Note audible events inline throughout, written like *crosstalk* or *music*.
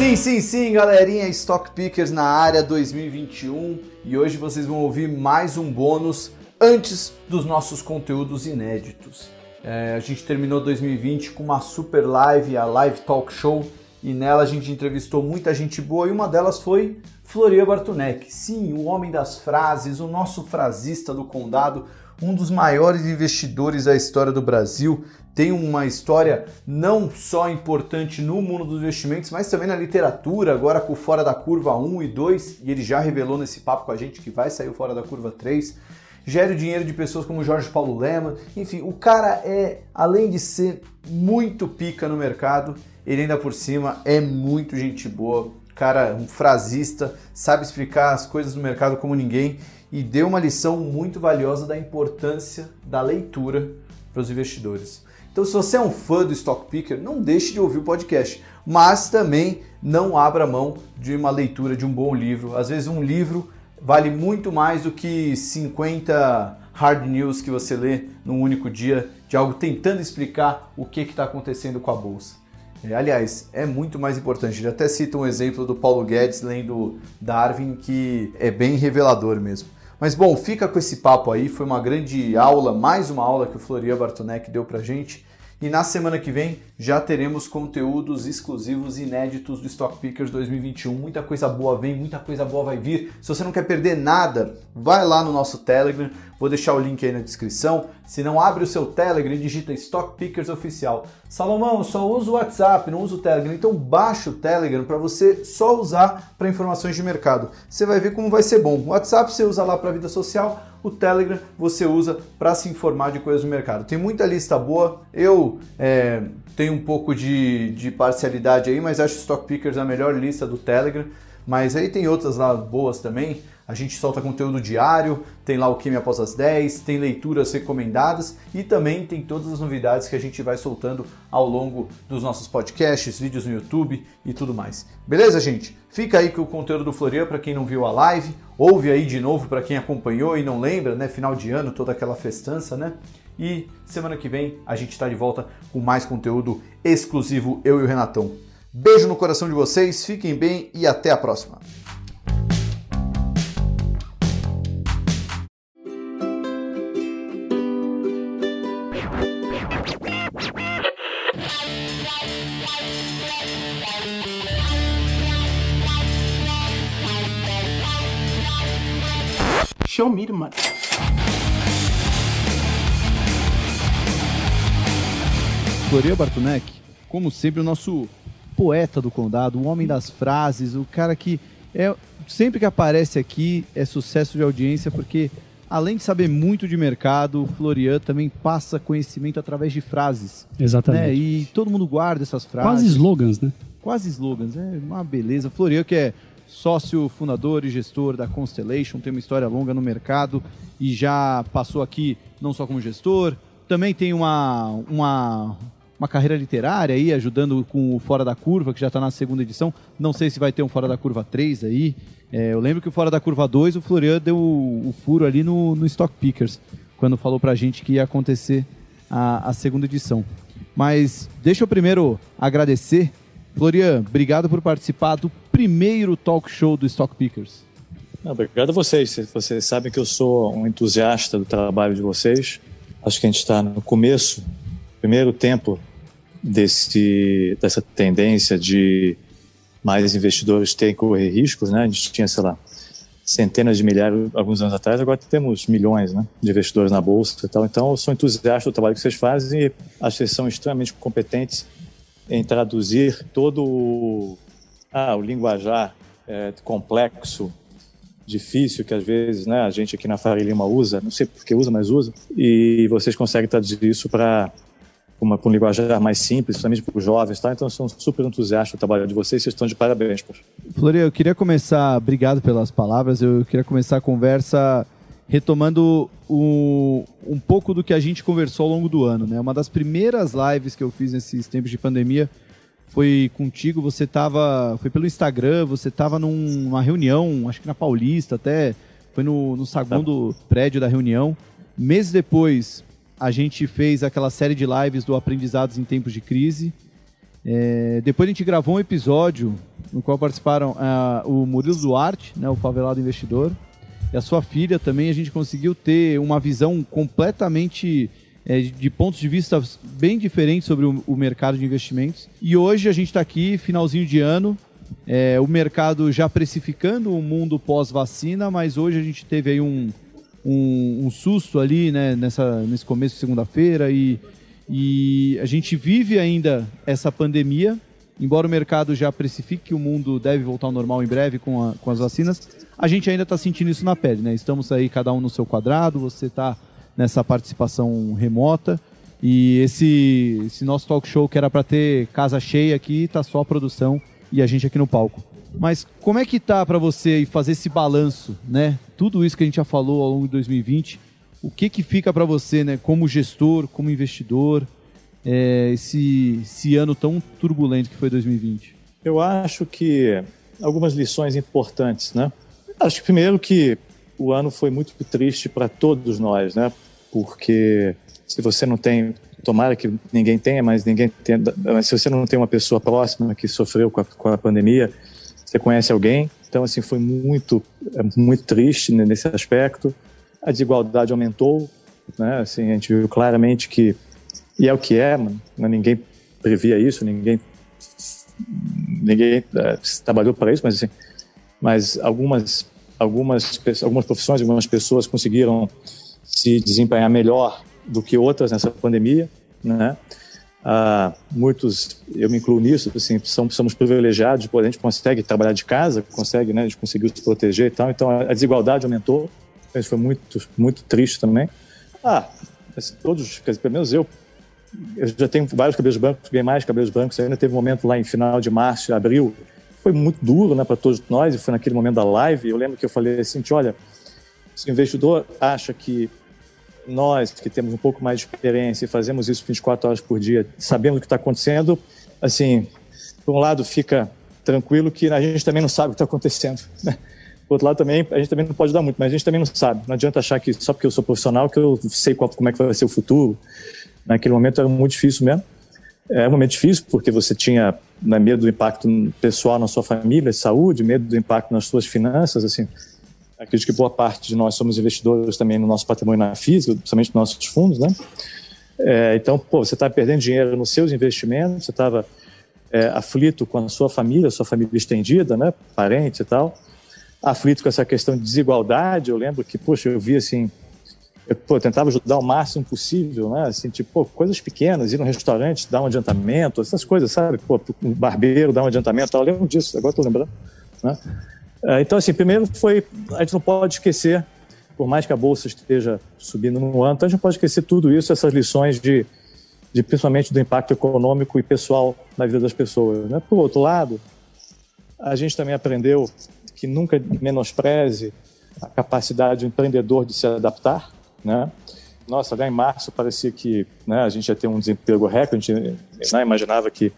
Sim, sim, sim, galerinha, Stock Pickers na área 2021 e hoje vocês vão ouvir mais um bônus antes dos nossos conteúdos inéditos. É, a gente terminou 2020 com uma super live, a Live Talk Show, e nela a gente entrevistou muita gente boa e uma delas foi Floria Bartunek. Sim, o homem das frases, o nosso frasista do condado, um dos maiores investidores da história do Brasil, tem uma história não só importante no mundo dos investimentos, mas também na literatura, agora com Fora da Curva 1 e 2, e ele já revelou nesse papo com a gente que vai sair o Fora da Curva 3. Gere o dinheiro de pessoas como Jorge Paulo Lema, enfim, o cara é, além de ser muito pica no mercado, ele ainda por cima é muito gente boa, cara, um frasista, sabe explicar as coisas do mercado como ninguém e deu uma lição muito valiosa da importância da leitura para os investidores. Então, se você é um fã do Stock Picker, não deixe de ouvir o podcast, mas também não abra mão de uma leitura de um bom livro. Às vezes, um livro vale muito mais do que 50 hard news que você lê num único dia de algo tentando explicar o que está acontecendo com a bolsa. É, aliás, é muito mais importante. Ele até cita um exemplo do Paulo Guedes lendo Darwin que é bem revelador mesmo. Mas bom, fica com esse papo aí. Foi uma grande aula, mais uma aula que o Floria Bartonek deu pra gente. E na semana que vem já teremos conteúdos exclusivos inéditos do Stock Pickers 2021. Muita coisa boa vem, muita coisa boa vai vir. Se você não quer perder nada, vai lá no nosso Telegram. Vou deixar o link aí na descrição. Se não, abre o seu Telegram e digita Stock Pickers Oficial. Salomão, só uso o WhatsApp, não uso o Telegram. Então baixa o Telegram para você só usar para informações de mercado. Você vai ver como vai ser bom. O WhatsApp você usa lá para vida social, o Telegram você usa para se informar de coisas do mercado. Tem muita lista boa. Eu é, tenho um pouco de, de parcialidade aí, mas acho Stock Pickers a melhor lista do Telegram. Mas aí tem outras lá boas também. A gente solta conteúdo diário, tem lá o Kimi após as 10, tem leituras recomendadas e também tem todas as novidades que a gente vai soltando ao longo dos nossos podcasts, vídeos no YouTube e tudo mais. Beleza, gente? Fica aí com o conteúdo do Florian para quem não viu a live, ouve aí de novo para quem acompanhou e não lembra, né? Final de ano, toda aquela festança, né? E semana que vem a gente está de volta com mais conteúdo exclusivo, eu e o Renatão. Beijo no coração de vocês, fiquem bem e até a próxima. Show me the money. Floria Bartunek, como sempre, o nosso poeta do condado, o homem das frases, o cara que é sempre que aparece aqui é sucesso de audiência, porque além de saber muito de mercado, o Florian também passa conhecimento através de frases. Exatamente. Né? E todo mundo guarda essas frases. Quase slogans, né? Quase slogans, é uma beleza. Florian, que é sócio, fundador e gestor da Constellation, tem uma história longa no mercado e já passou aqui não só como gestor, também tem uma, uma uma carreira literária aí, ajudando com o Fora da Curva, que já está na segunda edição. Não sei se vai ter um Fora da Curva 3 aí. É, eu lembro que o Fora da Curva 2, o Florian deu o, o furo ali no, no Stock Pickers, quando falou pra gente que ia acontecer a, a segunda edição. Mas deixa eu primeiro agradecer. Florian, obrigado por participar do primeiro talk show do Stock Pickers. Não, obrigado a vocês. Vocês sabem que eu sou um entusiasta do trabalho de vocês. Acho que a gente está no começo, primeiro tempo desse, dessa tendência de mais investidores terem que correr riscos, né? A gente tinha, sei lá, centenas de milhares alguns anos atrás, agora temos milhões né, de investidores na bolsa e tal. Então, eu sou entusiasta do trabalho que vocês fazem e acho que vocês são extremamente competentes em traduzir todo o, ah, o linguajar é, complexo, difícil, que às vezes né, a gente aqui na Faria Lima usa, não sei por que usa, mas usa, e vocês conseguem traduzir isso para uma, um linguajar mais simples, principalmente para os jovens, tá? Então, sou super entusiasta do trabalho de vocês, vocês estão de parabéns, poxa. Floria, eu queria começar, obrigado pelas palavras, eu queria começar a conversa retomando o, um pouco do que a gente conversou ao longo do ano, né? Uma das primeiras lives que eu fiz nesses tempos de pandemia foi contigo, você estava, foi pelo Instagram, você estava numa reunião, acho que na Paulista até, foi no, no segundo tá. prédio da reunião. Meses depois, a gente fez aquela série de lives do Aprendizados em Tempos de Crise. É, depois a gente gravou um episódio no qual participaram uh, o Murilo Duarte, né, o favelado investidor, e a sua filha também. A gente conseguiu ter uma visão completamente é, de pontos de vista bem diferentes sobre o, o mercado de investimentos. E hoje a gente está aqui, finalzinho de ano, é, o mercado já precificando o mundo pós-vacina, mas hoje a gente teve aí um, um, um susto ali né, nessa, nesse começo de segunda-feira e, e a gente vive ainda essa pandemia, embora o mercado já precifique que o mundo deve voltar ao normal em breve com, a, com as vacinas, a gente ainda está sentindo isso na pele, né? Estamos aí cada um no seu quadrado, você está nessa participação remota e esse, esse nosso talk show que era para ter casa cheia aqui, está só a produção e a gente aqui no palco. Mas como é que tá para você fazer esse balanço, né? Tudo isso que a gente já falou ao longo de 2020, o que que fica para você, né? Como gestor, como investidor, é, esse, esse ano tão turbulento que foi 2020? Eu acho que algumas lições importantes, né? Acho que primeiro que o ano foi muito triste para todos nós, né? Porque se você não tem tomara que ninguém tenha, mas ninguém tem, se você não tem uma pessoa próxima que sofreu com a, com a pandemia, você conhece alguém, então assim foi muito é muito triste nesse aspecto. A desigualdade aumentou, né? Assim a gente viu claramente que e é o que é, mano, né? ninguém previa isso, ninguém ninguém é, trabalhou para isso, mas assim, mas algumas algumas algumas profissões, algumas pessoas conseguiram se desempenhar melhor do que outras nessa pandemia, né? Ah, muitos, eu me incluo nisso, assim, somos, privilegiados, a gente consegue trabalhar de casa, consegue, né, a gente conseguiu se proteger e tal, então a, desigualdade aumentou, isso foi muito, muito triste também. Ah, assim, todos, quer dizer, pelo menos eu, eu já tenho vários cabelos brancos, ganhei mais cabelos brancos, ainda teve um momento lá em final de março, abril, foi muito duro, né, para todos nós, e foi naquele momento da live, eu lembro que eu falei assim, olha, se o investidor acha que nós que temos um pouco mais de experiência e fazemos isso 24 horas por dia, sabendo o que está acontecendo, assim, por um lado fica tranquilo que a gente também não sabe o que está acontecendo. *laughs* Né? Por outro lado também, a gente também não pode dar muito, mas a gente também não sabe. Não adianta achar que só porque eu sou profissional que eu sei qual, como é que vai ser o futuro. Naquele momento era muito difícil mesmo. É um momento difícil porque você tinha né, medo do impacto pessoal na sua família, saúde, medo do impacto nas suas finanças, assim acredito que boa parte de nós somos investidores também no nosso patrimônio na física, principalmente nos nossos fundos, né? É, então, pô, você está perdendo dinheiro nos seus investimentos, você estava é, aflito com a sua família, sua família estendida, né? Parentes e tal. Aflito com essa questão de desigualdade. Eu lembro que, poxa, eu vi assim, eu, pô, tentava ajudar o máximo possível, né? Assim, tipo, pô, coisas pequenas, ir no restaurante, dar um adiantamento, essas coisas, sabe? Pô, um barbeiro dar um adiantamento, eu lembro disso, agora estou lembrando, né? É, então, assim, primeiro foi, a gente não pode esquecer, por mais que a bolsa esteja subindo no ano, a gente não pode esquecer tudo isso, essas lições de, de principalmente do impacto econômico e pessoal na vida das pessoas. Né? Por outro lado, a gente também aprendeu que nunca menospreze a capacidade do empreendedor de se adaptar, né? Nossa, lá em março parecia que né, a gente ia ter um desemprego recorde, a gente não imaginava que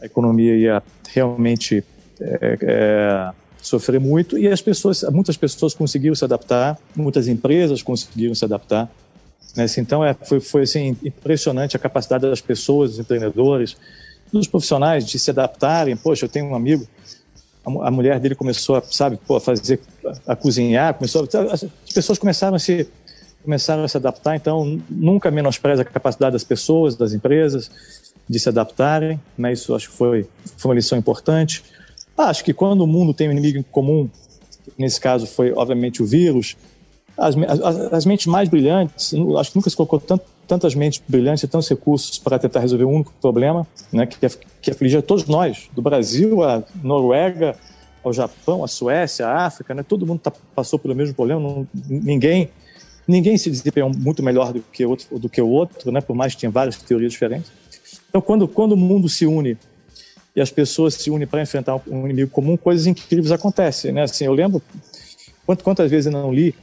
a economia ia realmente é, é, sofrer muito e as pessoas, muitas pessoas conseguiram se adaptar, muitas empresas conseguiram se adaptar. Né? Assim, então é, foi, foi assim, impressionante a capacidade das pessoas, dos empreendedores, dos profissionais de se adaptarem. Poxa, eu tenho um amigo, a, mulher dele começou a, sabe, pô, a fazer, a cozinhar, começou, a, as pessoas começaram a se começaram a se adaptar. Então nunca menospreza a capacidade das pessoas, das empresas de se adaptarem. Né? Isso acho que foi, foi uma lição importante. Ah, acho que quando o mundo tem um inimigo em comum, nesse caso foi obviamente o vírus, as, as, as mentes mais brilhantes, acho que nunca se colocou tanto, tantas mentes brilhantes e tantos recursos para tentar resolver um único problema, né, que, que afligia todos nós, do Brasil à Noruega, ao Japão, à Suécia, à África, né, todo mundo tá, passou pelo mesmo problema, não, ninguém ninguém se desempenhou muito melhor do que, outro, do que o outro, né, por mais que tinha várias teorias diferentes. Então, quando, quando o mundo se une e as pessoas se unem para enfrentar um inimigo comum, coisas incríveis acontecem, né? Assim, eu lembro quantas vezes eu não li,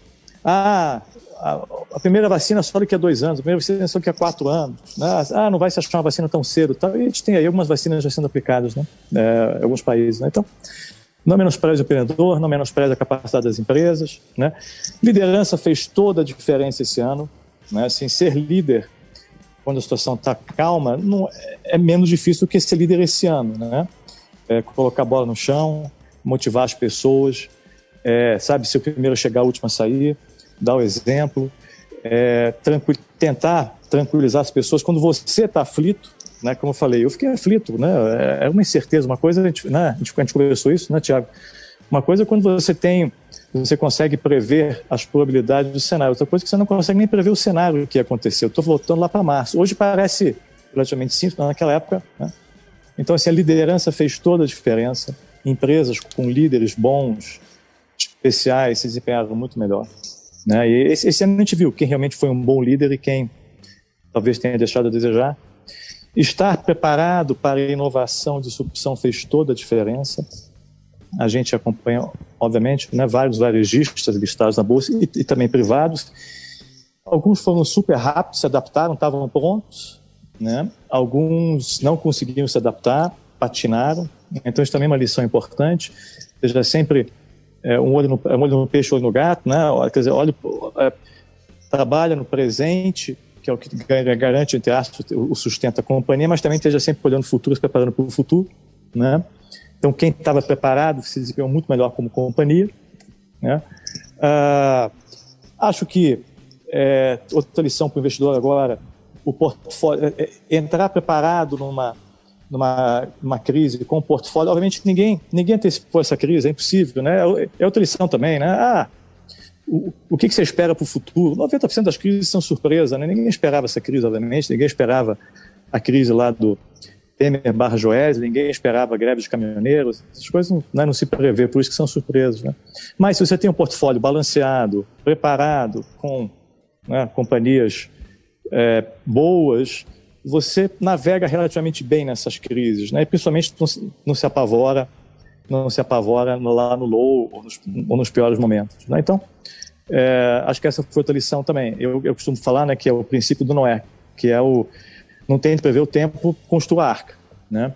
ah, a, primeira vacina só daqui a dois anos, a primeira vacina só daqui a quatro anos, né? ah, não vai se achar uma vacina tão cedo, tal. e a gente tem aí algumas vacinas já sendo aplicadas, né? É, alguns países, né? Então, não menospreze o empreendedor, não menospreze a capacidade das empresas, né? Liderança fez toda a diferença esse ano, né? Assim, ser líder quando a situação está calma, não, é menos difícil do que ser líder esse ano, né? é, colocar a bola no chão, motivar as pessoas, é, sabe, ser o primeiro chegar, o último a sair, dar o exemplo, é, tentar tranquilizar as pessoas quando você está aflito, né, como eu falei, eu fiquei aflito, né, é, é uma incerteza, uma coisa, a gente, né, a gente, a gente conversou isso, né, Tiago? Uma coisa é quando você tem, você consegue prever as probabilidades do cenário, outra coisa é que você não consegue nem prever o cenário que aconteceu. Estou voltando lá para março. Hoje parece relativamente simples, mas naquela época, né? Então, assim, a liderança fez toda a diferença. Empresas com líderes bons, especiais, se desempenharam muito melhor. Né? E esse, esse ano a gente viu quem realmente foi um bom líder e quem talvez tenha deixado a desejar. Estar preparado para a inovação, disrupção fez toda a diferença. A gente acompanha, obviamente, né, vários varejistas listados na bolsa e, e também privados. Alguns foram super rápidos, se adaptaram, estavam prontos. Né? Alguns não conseguiram se adaptar, patinaram. Então, isso também é uma lição importante. Seja sempre é, um, olho no, um olho no peixe, olho no gato, né? Quer dizer, olha, é, trabalha no presente, que é o que garante, entre aspas, o sustento da companhia, mas também esteja sempre olhando o futuro, se preparando para o futuro, né? Então, quem estava preparado se desempenhou muito melhor como companhia, né? Ah, acho que é, outra lição para o investidor agora, o portfólio, é, é, entrar preparado numa numa, numa crise com o portfólio, obviamente ninguém, ninguém antecipou essa crise, é impossível, né? É outra lição também, né? Ah, o, que, que você espera para o futuro? 90% das crises são surpresa, né? Ninguém esperava essa crise, obviamente, ninguém esperava a crise lá do Temer barra Joés, ninguém esperava greve de caminhoneiros, essas coisas não, né, não se prevê, por isso que são surpresas, né? Mas se você tem um portfólio balanceado, preparado, com né, companhias é, boas, você navega relativamente bem nessas crises, né? E principalmente não, não se apavora, não se apavora lá no low ou nos, ou nos piores momentos, né? Então, é, acho que essa foi outra lição também. Eu, eu costumo falar, né, que é o princípio do Noé, que é o não tem de prever o tempo, construa a arca, né?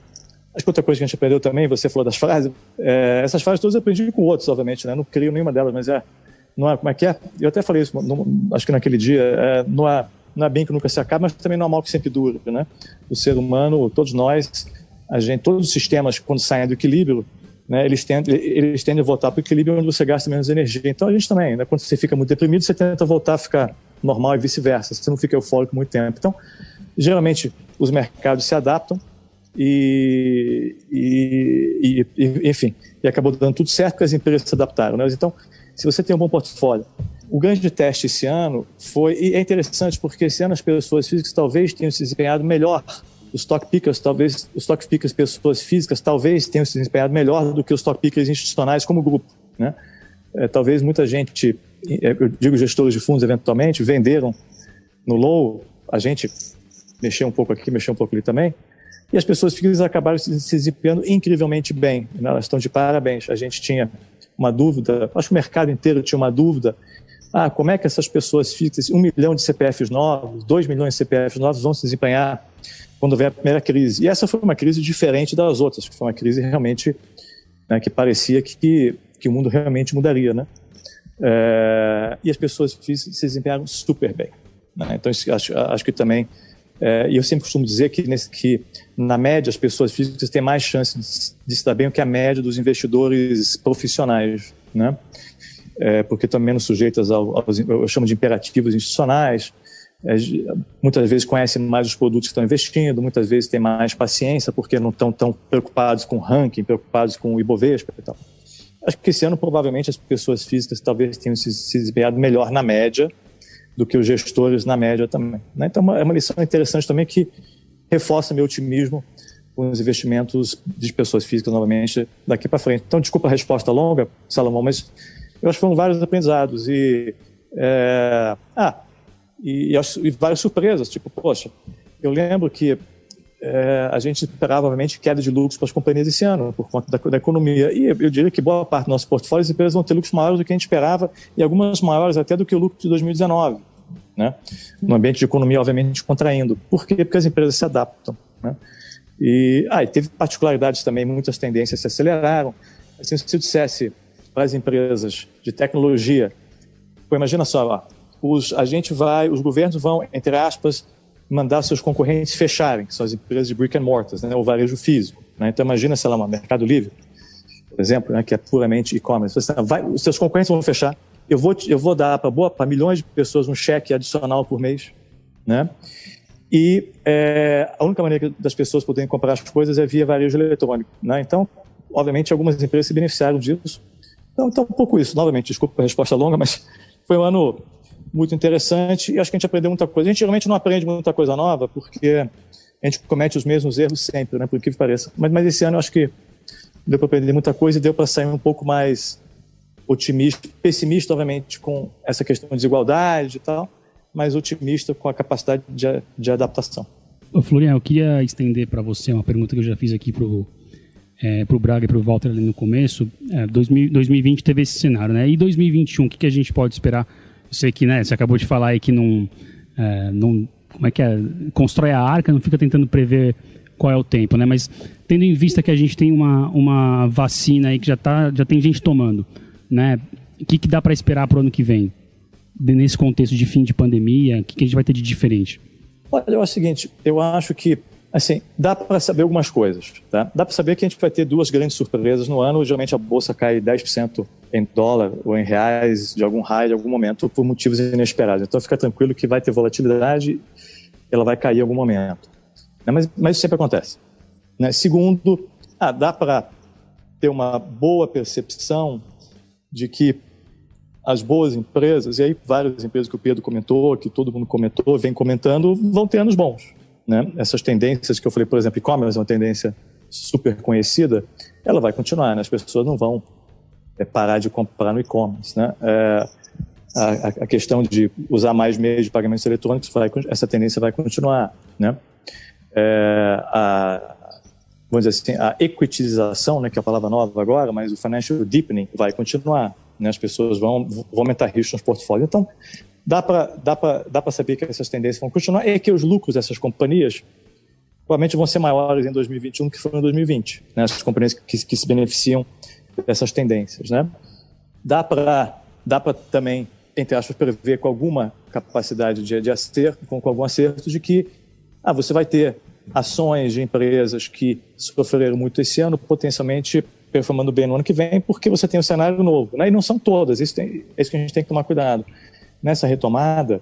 Acho que outra coisa que a gente aprendeu também, você falou das *laughs* frases, é, essas frases todas eu aprendi com outros, obviamente, né? Não crio nenhuma delas, mas é, não é, como é que é? Eu até falei isso, acho que naquele dia, é, não é não é bem que nunca se acaba, mas também não é mal que sempre dure, né? O ser humano, todos nós, a gente, todos os sistemas quando saem do equilíbrio, né, eles tendem, eles tendem a voltar para o equilíbrio onde você gasta menos energia. Então a gente também, né, quando você fica muito deprimido, você tenta voltar a ficar normal e vice-versa. Você não fica eufórico muito tempo. Então, geralmente os mercados se adaptam e, e, e enfim, e acabou dando tudo certo porque as empresas se adaptaram. Né? Então, se você tem um bom portfólio, o grande teste esse ano foi, e é interessante porque esse ano as pessoas físicas talvez tenham se desempenhado melhor. Os stock pickers, talvez, os stock pickers pessoas físicas talvez tenham se desempenhado melhor do que os stock pickers institucionais como grupo, né? É, talvez muita gente, é, eu digo gestores de fundos eventualmente, venderam no low, a gente mexeu um pouco aqui, mexeu um pouco ali também, e as pessoas físicas acabaram se desempenhando incrivelmente bem. Né? Elas estão de parabéns. A gente tinha uma dúvida, acho que o mercado inteiro tinha uma dúvida ah, como é que essas pessoas fixas, um milhão de CPFs novos, dois milhões de CPFs novos vão se desempenhar quando houver a primeira crise? E essa foi uma crise diferente das outras, foi uma crise realmente né, que parecia que, que o mundo realmente mudaria, né? É, e as pessoas se desempenharam super bem. Né? Então, acho, acho que também é, e eu sempre costumo dizer que, nesse, que, na média, as pessoas físicas têm mais chance de, de se dar bem do que a média dos investidores profissionais, né? é, porque estão menos sujeitas ao, aos, eu chamo de imperativos institucionais, é, muitas vezes conhecem mais os produtos que estão investindo, muitas vezes têm mais paciência porque não estão tão preocupados com ranking, preocupados com o Ibovespa e tal. Acho que esse ano provavelmente as pessoas físicas talvez tenham se, se desempenhado melhor na média do que os gestores na média também. Né? Então é uma lição interessante também que reforça meu otimismo com os investimentos de pessoas físicas novamente daqui para frente. Então desculpa a resposta longa, Salomão, mas eu acho que foram vários aprendizados e é, ah e, e, várias surpresas tipo poxa eu lembro que é, a gente esperava obviamente queda de lucros para as companhias esse ano por conta da, da economia. E eu, eu, diria que boa parte do nosso portfólio as empresas vão ter lucros maiores do que a gente esperava e algumas maiores até do que o lucro de 2019 né? No ambiente de economia obviamente contraindo. Por quê? Porque as empresas se adaptam né? E, ah, e teve particularidades também muitas tendências se aceleraram. Assim se eu dissesse para as empresas de tecnologia. Pô, imagina só, ó, os, a gente vai, os governos vão, entre aspas, mandar seus concorrentes fecharem, que são as empresas de brick and mortars, né, o varejo físico. Né? Então imagina, sei lá, uma Mercado Livre, por exemplo, né, que é puramente e-commerce. Os seus concorrentes vão fechar, eu vou, eu vou dar para milhões de pessoas um cheque adicional por mês, né? E é, a única maneira das pessoas poderem comprar as coisas é via varejo eletrônico, né? Então, obviamente, algumas empresas se beneficiaram disso. Então, então um pouco isso. Novamente, desculpa a resposta longa, mas foi um ano muito interessante e acho que a gente aprendeu muita coisa. A gente geralmente não aprende muita coisa nova porque a gente comete os mesmos erros sempre, né? Por que pareça. Mas, mas esse ano eu acho que deu para aprender muita coisa e deu para sair um pouco mais otimista, pessimista, obviamente, com essa questão de desigualdade e tal, mas otimista com a capacidade de, de adaptação. Ô, Florian, eu queria estender para você uma pergunta que eu já fiz aqui para o é, pro Braga e para o Walter ali no começo. É, 2000, 2020 teve esse cenário, né? E 2021, o que, que a gente pode esperar? Sei que né, você acabou de falar aí que não, é, não. Como é que é? Constrói a arca, não fica tentando prever qual é o tempo, né? Mas tendo em vista que a gente tem uma, uma vacina aí que já, tá, já tem gente tomando, né? O que, que dá para esperar para o ano que vem? Nesse contexto de fim de pandemia, o que, que a gente vai ter de diferente? Olha, é o seguinte, eu acho que assim, dá para saber algumas coisas. Tá? Dá para saber que a gente vai ter duas grandes surpresas no ano. Geralmente a bolsa cai 10% em dólar ou em reais de algum raio, de algum momento, por motivos inesperados. Então fica tranquilo que vai ter volatilidade, ela vai cair em algum momento. Né? Mas, mas isso sempre acontece. Né? Segundo, ah, dá para ter uma boa percepção de que as boas empresas, e aí várias empresas que o Pedro comentou, que todo mundo comentou, vem comentando, vão ter anos bons. Né? Essas tendências que eu falei, por exemplo, e-commerce é uma tendência super conhecida, ela vai continuar, né? as pessoas não vão é, parar de comprar no e-commerce. Né? É, a, a, questão de usar mais meios de pagamentos eletrônicos, vai, essa tendência vai continuar. Né? É, a, vamos dizer assim, a equitização, né, que é a palavra nova agora, mas o financial deepening vai continuar. Né? As pessoas vão, vão aumentar riscos nos portfólios. Então, dá para dá dá saber que essas tendências vão continuar e que os lucros dessas companhias provavelmente vão ser maiores em 2021 do que foram em 2020. Né? Companhias que, que se beneficiam dessas tendências. Né? Dá para dá também, entre aspas, prever com alguma capacidade de, de acerto, com, com algum acerto, de que ah, você vai ter ações de empresas que sofreram muito esse ano, potencialmente performando bem no ano que vem, porque você tem um cenário novo. Né? E não são todas, isso, tem, é isso que a gente tem que tomar cuidado. Nessa retomada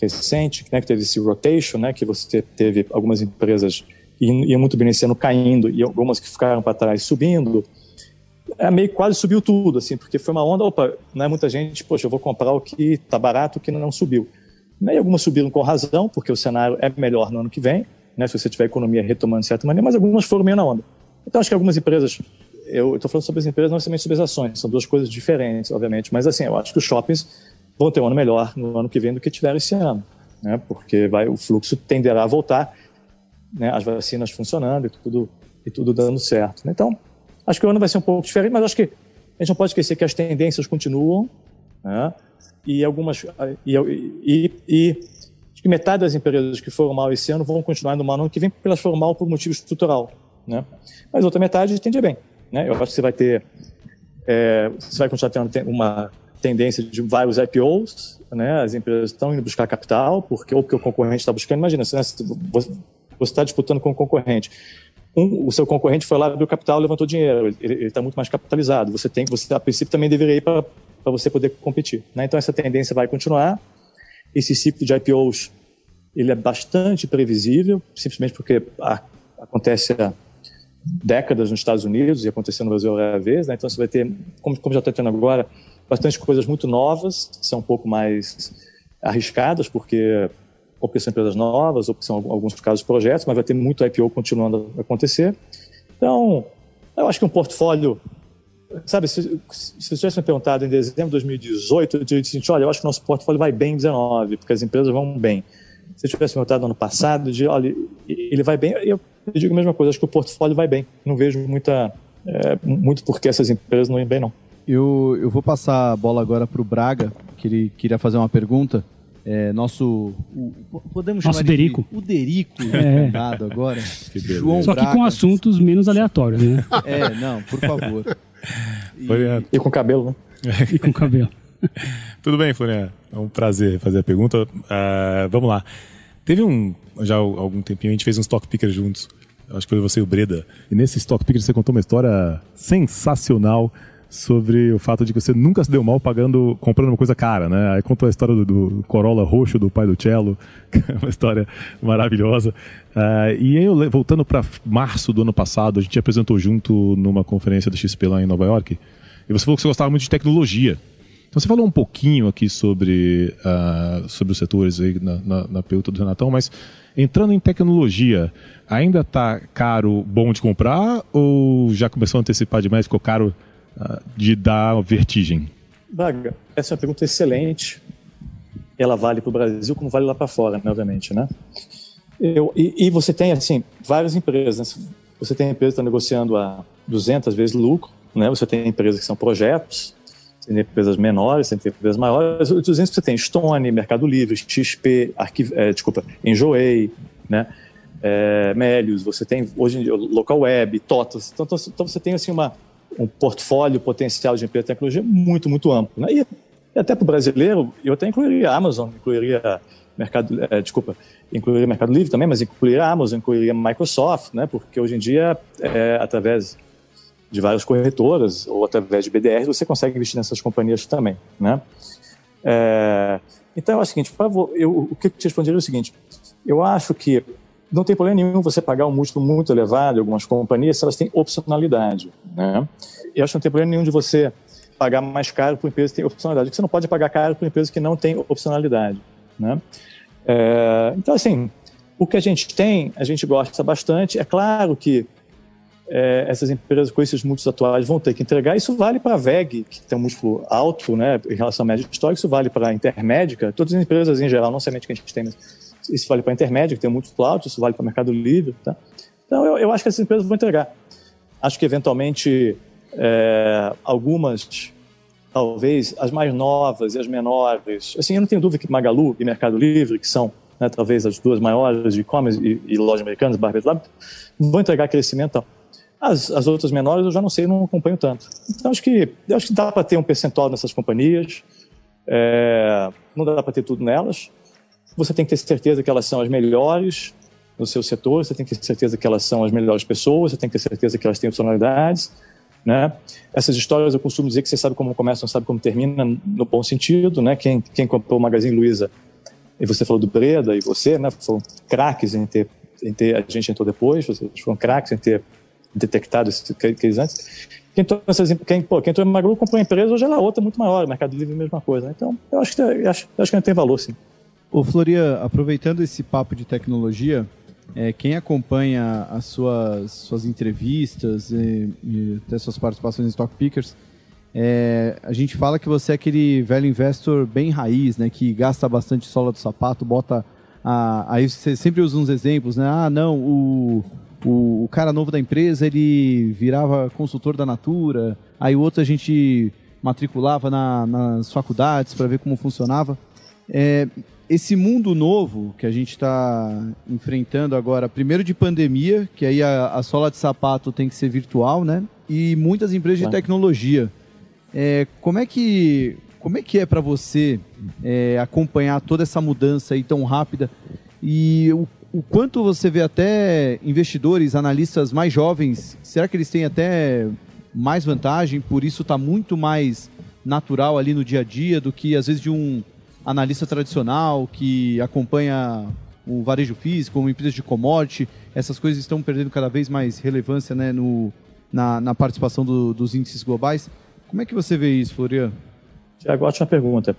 recente, né, que teve esse rotation, né, que você teve algumas empresas iam muito bem esse ano caindo e algumas que ficaram para trás subindo, é meio quase subiu tudo, assim, porque foi uma onda, opa, não é muita gente, poxa, eu vou comprar o que está barato, o que não subiu. E algumas subiram com razão, porque o cenário é melhor no ano que vem, né, se você tiver a economia retomando de certa maneira, mas algumas foram meio na onda. Então, acho que algumas empresas, eu estou falando sobre as empresas, não necessariamente sobre as ações, são duas coisas diferentes, obviamente, mas assim, eu acho que os shoppings vão ter um ano melhor no ano que vem do que tiveram esse ano, né, porque vai, o fluxo tenderá a voltar, né, as vacinas funcionando e tudo, e tudo dando certo. Então, acho que o ano vai ser um pouco diferente, mas acho que a gente não pode esquecer que as tendências continuam, né, e algumas e, e, e que metade das empresas que foram mal esse ano vão continuar no mal no ano que vem porque elas foram mal por motivo estrutural, né? Mas outra metade tende bem, né? Eu acho que você vai ter, é, você vai continuar tendo uma tendência de vários IPOs, né? As empresas estão indo buscar capital porque ou porque o concorrente está buscando. Imagina, você está disputando com o concorrente. Um, o seu concorrente foi lá, abriu capital, levantou dinheiro, ele está muito mais capitalizado. Você tem, você a princípio também deveria ir para você poder competir. Né? Então essa tendência vai continuar esse ciclo de IPOs ele é bastante previsível, simplesmente porque a, acontece há décadas nos Estados Unidos e acontecendo no Brasil a vez, né? então você vai ter, como, como já está tendo agora, bastante coisas muito novas, são um pouco mais arriscadas, porque ou porque são empresas novas, ou porque são alguns casos projetos, mas vai ter muito IPO continuando a acontecer. Então, eu acho que um portfólio Sabe, se, se tivesse me perguntado em dezembro de 2018, eu diria assim, olha, eu acho que nosso portfólio vai bem em 19, porque as empresas vão bem. Se eu tivesse me perguntado no ano passado, diria, olha, ele vai bem, eu, eu digo a mesma coisa, acho que o portfólio vai bem. Não vejo muita, é, muito porque essas empresas não iam bem, não. Eu, eu vou passar a bola agora para o Braga, que ele queria fazer uma pergunta. É, nosso. O, podemos nosso chamar Derico. De, o Derico *laughs* é. agora. João Só que com assuntos menos aleatórios, né? *laughs* É, não, por favor. *laughs* E, e com cabelo, né? e com cabelo. Tudo bem, Florian? É um prazer fazer a pergunta. Uh, vamos lá. Teve um, já há algum tempinho, a gente fez um Stock Picker juntos, acho que foi você e o Breda, e nesse Stock Picker você contou uma história sensacional sobre o fato de que você nunca se deu mal pagando, comprando uma coisa cara, né? Aí contou a história do, do Corolla roxo do pai do Cello, *laughs* que é uma história maravilhosa. Uh, e aí, eu, voltando para março do ano passado, a gente apresentou junto numa conferência da XP lá em Nova York, e você falou que você gostava muito de tecnologia. Então você falou um pouquinho aqui sobre, uh, sobre os setores aí na, na, na pergunta do Renatão, mas entrando em tecnologia, ainda está caro, bom de comprar ou já começou a antecipar demais, ficou caro de dar vertigem? Braga, essa é uma pergunta excelente. Ela vale para o Brasil como vale lá para fora, né, obviamente, né? Eu, e, e, você tem, assim, várias empresas. Né? Você tem empresas que estão negociando a 200 vezes lucro, né? Você tem empresas que são projetos, tem empresas menores, tem empresas maiores. Os 200 você tem Stone, Mercado Livre, XP, Arquiv é, desculpa, Enjoei, né? É, Melius, você tem hoje em dia Local Web, TOTOS. Então, então, então, você tem assim uma, um portfólio potencial de empresa de tecnologia muito, muito amplo. Né? E, e até para o brasileiro, eu até incluiria a Amazon, incluiria Mercado, é, desculpa, incluiria Mercado Livre também, mas incluiria a Amazon, incluiria Microsoft, né? porque hoje em dia, é, através de várias corretoras ou através de BDR, você consegue investir nessas companhias também, né? É, então é o seguinte, eu, o que eu te responderia é o seguinte, eu acho que não tem problema nenhum você pagar um múltiplo muito elevado algumas companhias se elas têm opcionalidade, né? Eu acho que não tem problema nenhum de você pagar mais caro para uma empresa que tem opcionalidade, porque você não pode pagar caro para uma empresa que não tem opcionalidade, né? É, então, assim, o que a gente tem, a gente gosta bastante. É claro que é, essas empresas com esses múltiplos atuais vão ter que entregar. Isso vale para a VEG, que tem um múltiplo alto né, em relação à média histórica, isso vale para a Intermédica, todas as empresas em geral, não somente que a gente tem, mas isso vale para a Intermédica, que tem múltiplo alto, isso vale para Mercado Livre. Tá? Então, eu, eu, acho que essas empresas vão entregar. Acho que, eventualmente, é, algumas, talvez as mais novas e as menores, assim, eu não tenho dúvida que Magalu e Mercado Livre, que são né, talvez as duas maiores de e-commerce e, e lojas americanas, Barbeiro vão entregar crescimento. Então, as, as outras menores eu já não sei, não acompanho tanto. Então acho que, acho que dá para ter um percentual nessas companhias, é, não dá para ter tudo nelas. Você tem que ter certeza que elas são as melhores no seu setor, você tem que ter certeza que elas são as melhores pessoas, você tem que ter certeza que elas têm personalidades. Né? Essas histórias eu costumo dizer que você sabe como começa, não sabe como termina, no bom sentido. Né? Quem, quem comprou o Magazine Luiza, e você falou do Breda, e você, né, foram craques em ter, em ter. A gente entrou depois, vocês foram craques em ter detectado cases antes. Quem entrou, quem, pô, quem entrou em Magalu comprou uma empresa, hoje ela é outra muito maior, Mercado Livre é a mesma coisa. Né? Então, eu acho que, eu acho, eu acho que ainda tem valor, sim. Ô, Floria, aproveitando esse papo de tecnologia, é, quem acompanha as suas, suas entrevistas e, e até suas participações em Stock Pickers, é, a gente fala que você é aquele velho investor bem raiz, né, que gasta bastante sola do sapato, bota. A, aí você sempre usa uns exemplos, né? Ah, não, o, o, o, cara novo da empresa, ele virava consultor da Natura, aí o outro a gente matriculava na, nas faculdades para ver como funcionava. É, esse mundo novo que a gente está enfrentando agora, primeiro de pandemia, que aí a, a, sola de sapato tem que ser virtual, né? E muitas empresas de tecnologia. É, como é que como é que é para você é, acompanhar toda essa mudança aí tão rápida e o o quanto você vê até investidores, analistas mais jovens, será que eles têm até mais vantagem, por isso está muito mais natural ali no dia a dia do que às vezes de um analista tradicional que acompanha o varejo físico, uma empresa de commodity, essas coisas estão perdendo cada vez mais relevância né, no, na, na participação do, dos índices globais. Como é que você vê isso, Florian? Tiago, ótima pergunta.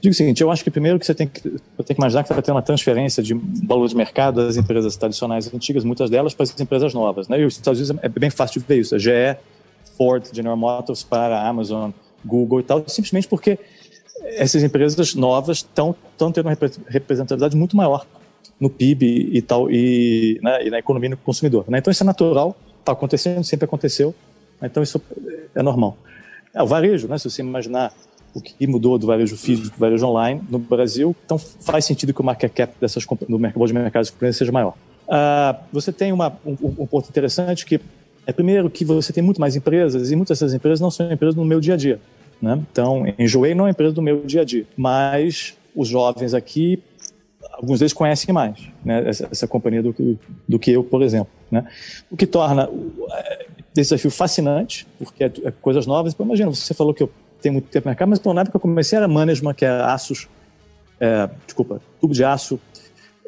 Digo o seguinte, eu acho que primeiro que você tem que, tem que imaginar que vai ter uma transferência de valor de mercado das empresas tradicionais antigas, muitas delas para as empresas novas. Né? E os Estados Unidos é bem fácil de ver isso. A GE, Ford, General Motors para a Amazon, Google e tal, simplesmente porque essas empresas novas estão tendo uma representatividade muito maior no PIB e tal, e, né, e na economia do consumidor. Né? Então isso é natural, está acontecendo, sempre aconteceu, então isso é normal. É, o varejo, né, se você imaginar o que mudou do varejo físico para o varejo online no Brasil. Então faz sentido que o market cap dessas do mercado de mercados seja maior. Uh, você tem uma, um, um, ponto interessante que é primeiro que você tem muito mais empresas e muitas dessas empresas não são empresas no meu dia a dia. Né? Então, Enjoei não é empresa do meu dia a dia, mas os jovens aqui alguns deles conhecem mais né, essa, essa, companhia do, do, que eu, por exemplo. Né? O que torna esse desafio fascinante, porque é, é coisas novas. Imagina, você falou que eu tenho muito tempo no mercado, mas na época que eu comecei era management, que é aços, é, desculpa, tubo de aço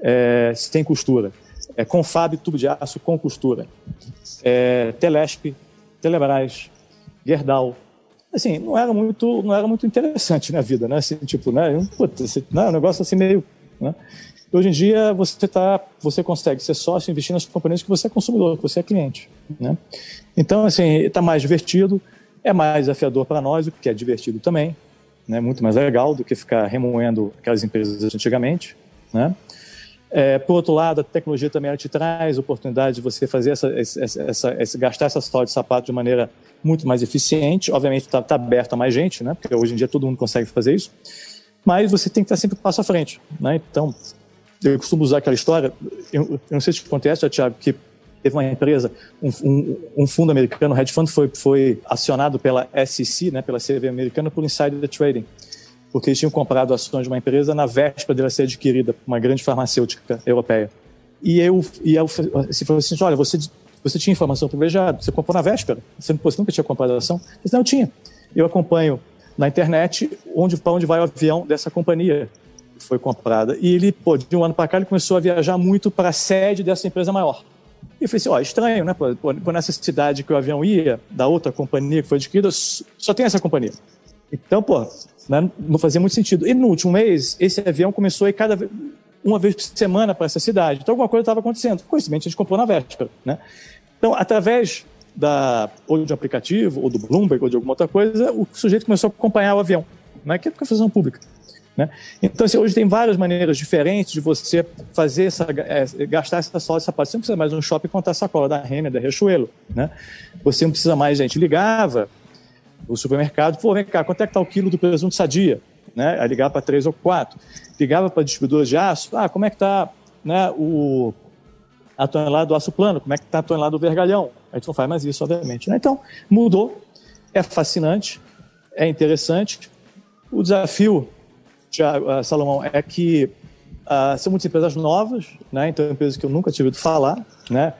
é, sem costura. É Confab, tubo de aço com costura. É, Telesp, Telebrás, Gerdau. Assim, não era muito, não era muito interessante na vida, né? Assim, tipo, né? Puta, né? um negócio assim meio... Né? Hoje em dia você tá, você consegue ser sócio investir nas companhias que você é consumidor, que você é cliente, né? Então assim está mais divertido, é mais desafiador para nós, o que é divertido também, né? Muito mais legal do que ficar remoendo aquelas empresas antigamente, né? É, por outro lado, a tecnologia também te traz oportunidade de você fazer essa, essa, essa, gastar essa sola de sapato de maneira muito mais eficiente. Obviamente está tá aberto a mais gente, né? Porque hoje em dia todo mundo consegue fazer isso. Mas você tem que estar sempre um passo à frente, né? Então, eu costumo usar aquela história, eu, eu não sei se te acontece, Tiago, que teve uma empresa, um, um, um, fundo americano, um hedge fund, foi, foi acionado pela SEC, né, pela CVM americana, por insider trading porque eles tinham comprado ações de uma empresa na véspera dela ser adquirida por uma grande farmacêutica europeia. E eu, e eu se falou assim, olha, você, você tinha informação privilegiada, você comprou na véspera, você, você nunca tinha comprado a ação? Eu disse, não, eu tinha. Eu acompanho na internet onde, para onde vai o avião dessa companhia que foi comprada. E ele, pô, de um ano para cá, ele começou a viajar muito para a sede dessa empresa maior. E eu falei assim, ó, estranho, né? Pô, pô, nessa cidade que o avião ia, da outra companhia que foi adquirida, só tem essa companhia. Então, pô, né, não fazia muito sentido. E no último mês, esse avião começou a ir cada vez, uma vez por semana para essa cidade. Então, alguma coisa estava acontecendo. Coincidentemente, a gente comprou na véspera. Né? Então, através da, ou de um aplicativo, ou do Bloomberg, ou de alguma outra coisa, o sujeito começou a acompanhar o avião, né? que é visão pública. Né? Então, assim, hoje tem várias maneiras diferentes de você fazer essa, é, gastar essa sola de sapato. Você não precisa mais um shopping contar sacola da Renner, da Riachuelo. Né? Você não precisa mais, gente ligava o supermercado, pô, vem cá, quanto é que está o quilo do presunto sadia? Né? Aí ligava para três ou quatro. Ligava para distribuidores de aço, ah, como é que está né, o, a tonelada do aço plano, como é que está a tonelada do vergalhão? A gente não faz mais isso, obviamente. Né? Então, mudou, é fascinante, é interessante. O desafio, Thiago, Salomão, é que uh, são muitas empresas novas, né? então empresas que eu nunca tive ouvido falar, né?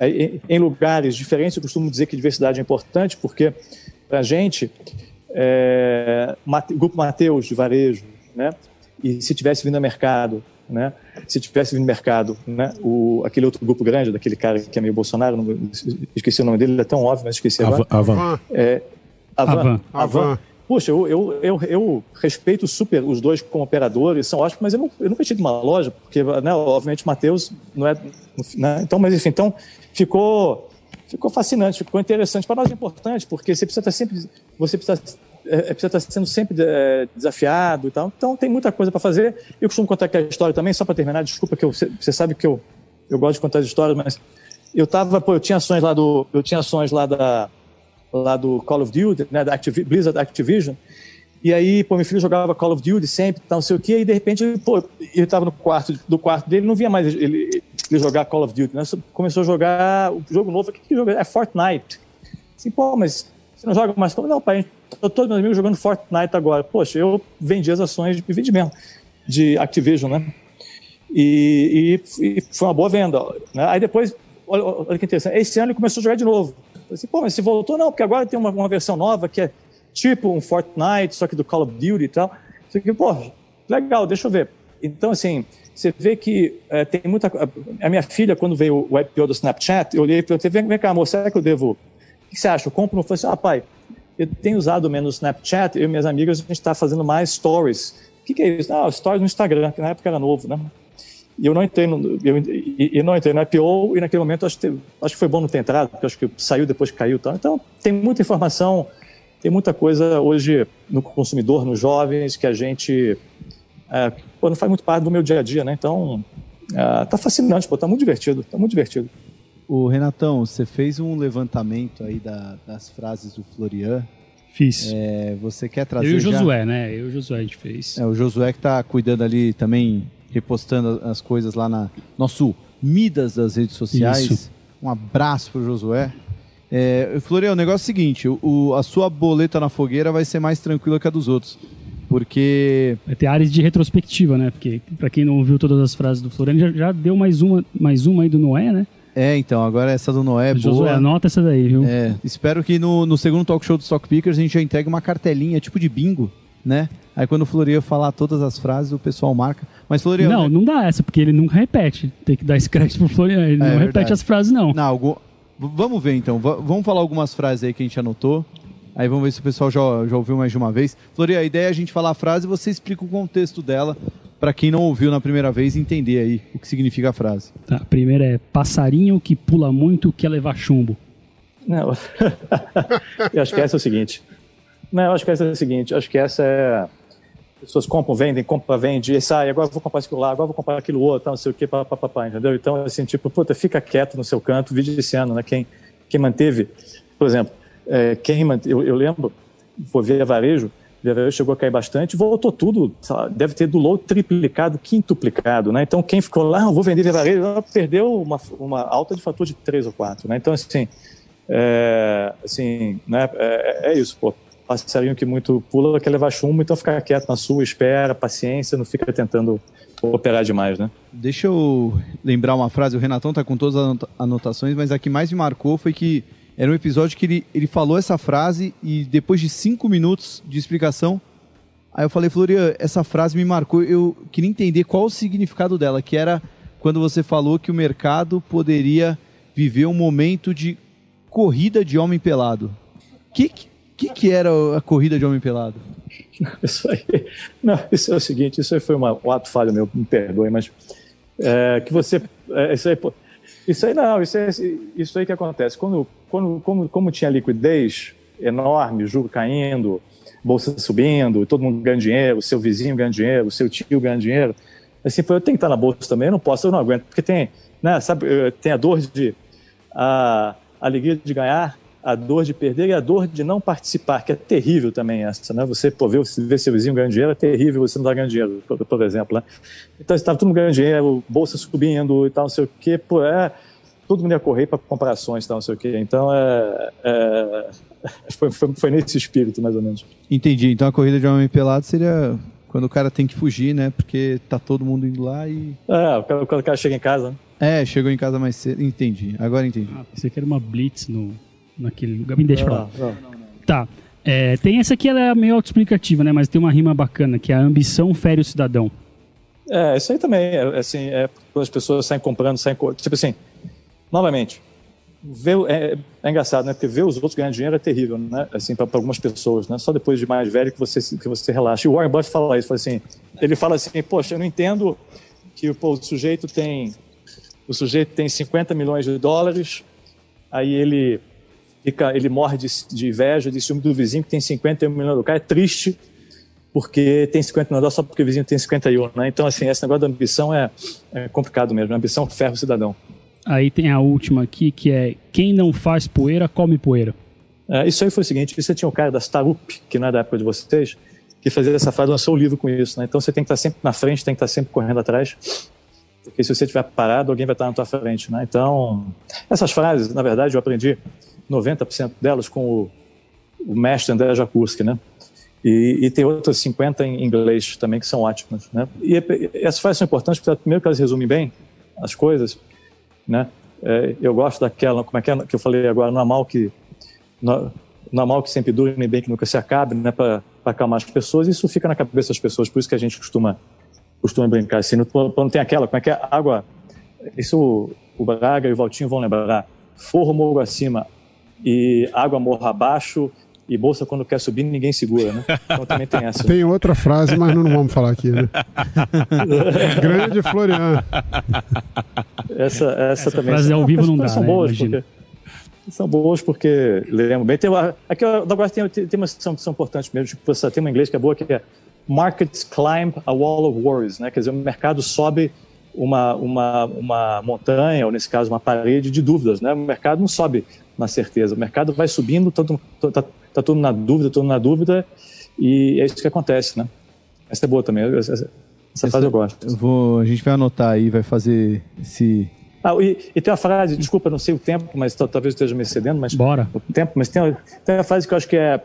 É, em lugares diferentes, eu costumo dizer que diversidade é importante, porque para a gente, é, Grupo Mateus de varejo, né? E se tivesse vindo a mercado, né? Se tivesse vindo no mercado, né? O, aquele outro grupo grande, daquele cara que é meio Bolsonaro, não, esqueci o nome dele, ele é tão óbvio, mas esqueci agora. Avan. É, Avan. Avan. Avan. Puxa, eu, eu, eu, eu, respeito super os dois como operadores, são ótimos, mas eu, não, eu nunca tive uma loja, porque, né, obviamente, Mateus não é. Né, então, mas enfim, então ficou ficou fascinante, ficou interessante. Para nós é importante, porque você precisa estar sempre, você precisa, é, é, precisa estar sendo sempre é, desafiado e tal. Então tem muita coisa para fazer. Eu costumo contar aqui a história também, só para terminar. Desculpa que eu, você sabe que eu, eu gosto de contar as histórias, mas eu tava, pô, eu tinha ações lá do, eu tinha ações lá da, lá do Call of Duty, né, da Activ Blizzard Activision. E aí, pô, meu filho jogava Call of Duty sempre, não sei o quê, e de repente, pô, ele estava no quarto, do quarto dele, não via mais ele, jogar Call of Duty, né? Começou a jogar o jogo novo, o que, que é? Fortnite. Assim, pô, mas você não joga mais como? Não, pai, eu tô meus amigos jogando Fortnite agora. Poxa, eu vendi as ações de vendi de Activision, né? E, e, e foi uma boa venda. Né? Aí depois, olha, olha que interessante, esse ano ele começou a jogar de novo. Eu assim, pô, mas se voltou? Não, porque agora tem uma, uma versão nova que é tipo um Fortnite, só que do Call of Duty e tal. Isso aqui, pô, legal, deixa eu ver. Então, assim, você vê que é, tem muita. A minha filha, quando veio o IPO do Snapchat, eu olhei e falei: vem, vem cá, amor, será que eu devo. O que você acha? Eu compro? Não foi assim, ah, pai, eu tenho usado menos Snapchat, eu e minhas amigas, a gente está fazendo mais stories. O que, que, é isso? Ah, stories no Instagram, que na época era novo, né? E eu não entrei no, eu, eu não entrei no IPO e naquele momento acho que, acho que foi bom não ter entrado, porque acho que saiu depois que caiu. Então, tem muita informação tem muita coisa hoje no consumidor, nos jovens, que a gente é, pô, não faz muito parte do meu dia a dia, né? Então, é, tá fascinante, pô, tá muito divertido, tá muito divertido. O Renatão, você fez um levantamento aí da, das frases do Florian. Fiz. É, você quer trazer Eu e o Josué, já... né? Eu e o Josué a gente fez. É, o Josué que tá cuidando ali também, repostando as coisas lá na nosso Midas das redes sociais. Isso. Um abraço pro Josué. É, Florian, o negócio é o seguinte: o, a sua boleta na fogueira vai ser mais tranquila que a dos outros. Porque Vai ter áreas de retrospectiva, né? Porque pra quem não ouviu todas as frases do Floriano, já, já deu mais uma, mais uma aí do Noé, né? é, então, agora essa do Noé é Josué, boa. anota essa daí, viu? É, espero que no, no segundo talk show do Stock Pickers a gente já entregue uma cartelinha, tipo de bingo, né? Aí quando o Florian falar todas as frases, o pessoal marca. Mas Florian, Não, não dá essa, porque ele nunca repete. Tem que dar esse crédito pro Floriano. Ele É, não verdade. repete as frases, não. Não, algum- vamos ver então. V- vamos falar algumas frases aí que a gente anotou. Aí vamos ver se o pessoal já, já ouviu mais de uma vez. Florian, a ideia é a gente falar a frase e você explica o contexto dela para quem não ouviu na primeira vez entender aí o que significa a frase. Tá, a primeira é passarinho que pula muito quer levar chumbo. Não. *laughs* eu acho que essa é o seguinte. Não, eu acho que essa é o seguinte. Eu acho que essa é. As pessoas compram, vendem, compram, vende, e sai, agora eu vou comprar aquilo lá, agora eu vou comprar aquilo outro, tal, não sei o quê, papapá, entendeu? Então, assim, tipo, puta, fica quieto no seu canto, vídeo esse ano, né? Quem, quem manteve, por exemplo, é, eu, eu lembro, foi via varejo, via varejo chegou a cair bastante, voltou tudo, lá, deve ter do low triplicado, quintuplicado, né? Então, quem ficou lá, "Ah, vou vender via varejo, perdeu uma, uma alta de fator de 3 ou 4, né? Então, assim, é, assim, né? É, é isso, pô. Passarinho que muito pula quer levar chumbo, então fica quieto na sua, espera, paciência, não fica tentando operar demais, né? Deixa eu lembrar uma frase, o Renatão tá com todas as anota- anotações, mas a que mais me marcou foi que era um episódio que ele, ele falou essa frase e depois de cinco minutos de explicação, aí eu falei, Florian, essa frase me marcou, eu queria entender qual o significado dela, que era quando você falou que o mercado poderia viver um momento de corrida de homem pelado. O que, que, que era a corrida de homem pelado? *laughs* Isso aí, não, isso é o seguinte, isso aí foi uma, um ato falho meu, me perdoe, mas é, que você, é, isso aí, isso aí não, isso, é, isso aí que acontece, quando, quando como, como tinha liquidez enorme, juro caindo, bolsa subindo, todo mundo ganhando dinheiro, seu vizinho ganhando dinheiro, seu tio ganhando dinheiro, assim, eu tenho que estar na bolsa também, eu não posso, eu não aguento, porque tem, né, sabe, eh, tem a dor de, a alegria de ganhar, a dor de perder e a dor de não participar, que é terrível também essa, né? Você pô, ver, ver seu vizinho ganhando dinheiro é terrível, você não está ganhando dinheiro, por, por exemplo, né? Então estava todo mundo ganhando dinheiro, bolsa subindo e tal, não sei o quê, pô, é, todo mundo ia correr para comprar ações e tal, não sei o quê. Então é, é *laughs* foi, foi, foi nesse espírito, mais ou menos. Entendi, então a corrida de homem pelado seria quando o cara tem que fugir, né? Porque tá todo mundo indo lá e... É, quando o cara chega em casa, né? É, chegou em casa mais cedo. Entendi, agora entendi. Ah, pensei que era uma blitz no, naquele lugar. Me deixa pra lá. Não, não. Tá. É, tem essa aqui, ela é meio autoexplicativa, né? Mas tem uma rima bacana, que é a ambição fere o cidadão. É, isso aí também, é, assim, é as pessoas saem comprando, saem... Tipo assim, novamente, ver, é, é engraçado, né? Porque ver os outros ganhando dinheiro é terrível, né? Assim, para algumas pessoas, né? Só depois de mais velho que você, que você relaxa. E o Warren Buffett fala isso, fala assim, ele fala assim, poxa, eu não entendo que pô, o sujeito tem o sujeito tem 50 milhões de dólares, aí ele fica, ele morre de, de inveja, de ciúme do vizinho que tem 51 milhões. O cara é triste porque tem 50 milhões de dólares só porque o vizinho tem 51, né? Então, assim, esse negócio da ambição é, é complicado mesmo. A ambição ferra o cidadão. Aí tem a última aqui, que é quem não faz poeira, come poeira. É, isso aí foi o seguinte, você tinha um cara da Starup, que não é da época de vocês, que fazia essa frase, lançou o livro com isso, né? Então você tem que estar sempre na frente, tem que estar sempre correndo atrás, porque se você estiver parado, alguém vai estar na tua frente, né? Então, essas frases, na verdade, eu aprendi 90% delas com o, o mestre André Jakurski, né? E, e tem outras 50 em inglês também que são ótimas, né? E essas frases são importantes porque, primeiro, que elas resumem bem as coisas, né? É, eu gosto daquela, como é que é que eu falei agora, não há mal que não, não há mal que sempre dure, nem bem que nunca se acabe, né, para acalmar as pessoas, isso fica na cabeça das pessoas, por isso que a gente costuma, costuma brincar assim, não tem aquela, como é que é, água, isso o, o Braga e o Valtinho vão lembrar, forro morro acima e água morro abaixo e bolsa quando quer subir ninguém segura, né? Então também tem essa. *laughs* Tem outra frase, mas não, não vamos falar aqui, né? *laughs* Grande Florian. Essa, essa, Essa também. frase ao vivo não dá, são né? boas Imagina. porque são boas porque lembro bem. Tem uma, aqui eu agora tem, tem, tem umas que são, são importantes mesmo. Tipo, tem uma em inglês que é boa que é Markets climb a wall of worries, né? Quer dizer, o mercado sobe uma, uma, uma montanha, ou nesse caso uma parede de dúvidas, né? O mercado não sobe na certeza, o mercado vai subindo, todo, tá, tá todo na dúvida, todo na dúvida, e é isso que acontece, né? Essa é boa também, essa, essa, essa frase eu gosto. Eu vou, a gente vai anotar aí, vai fazer esse. Ah, e, e, tem uma frase, desculpa, não sei o tempo, mas talvez esteja me excedendo, mas Bora. o tempo, mas tem, tem uma frase que eu acho que é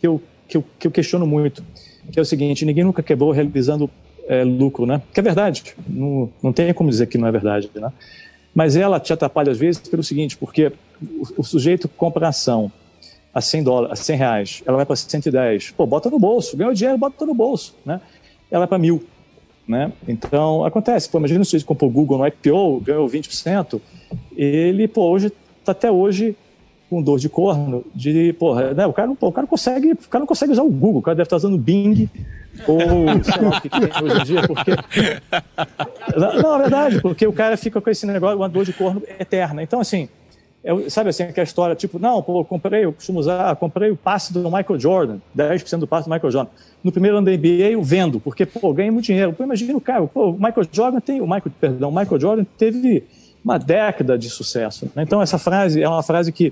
que eu, que eu, que eu questiono muito. que é o seguinte: ninguém nunca quebrou realizando é, lucro, né? Que é verdade, não, não tem como dizer que não é verdade, né? Mas ela te atrapalha às vezes pelo seguinte, porque o, o sujeito compra ação a 100 dólares, a 100 reais, ela vai para 110, pô, bota no bolso, ganhou dinheiro, bota no bolso, né? Ela vai para mil, né? Então, acontece, pô, imagina se você comprou o Google no IPO, ganhou 20%, ele, pô, hoje, tá até hoje com dor de corno, de, porra, né, o cara, pô, o cara consegue, o cara não consegue usar o Google, o cara deve estar usando o Bing, ou sei lá o que tem hoje em dia, porque... *laughs* Não, é verdade, porque o cara fica com esse negócio, uma dor de corno eterna. Então, assim, é, sabe assim, aquela história, tipo, não, pô, eu comprei, eu costumo usar, comprei o passe do Michael Jordan, 10% do passe do Michael Jordan. No primeiro ano da NBA eu vendo, porque, pô, ganhei muito dinheiro. Pô, imagina o cara, pô, o Michael Jordan tem, o Michael, perdão, o Michael Jordan teve uma década de sucesso. Né? Então essa frase é uma frase que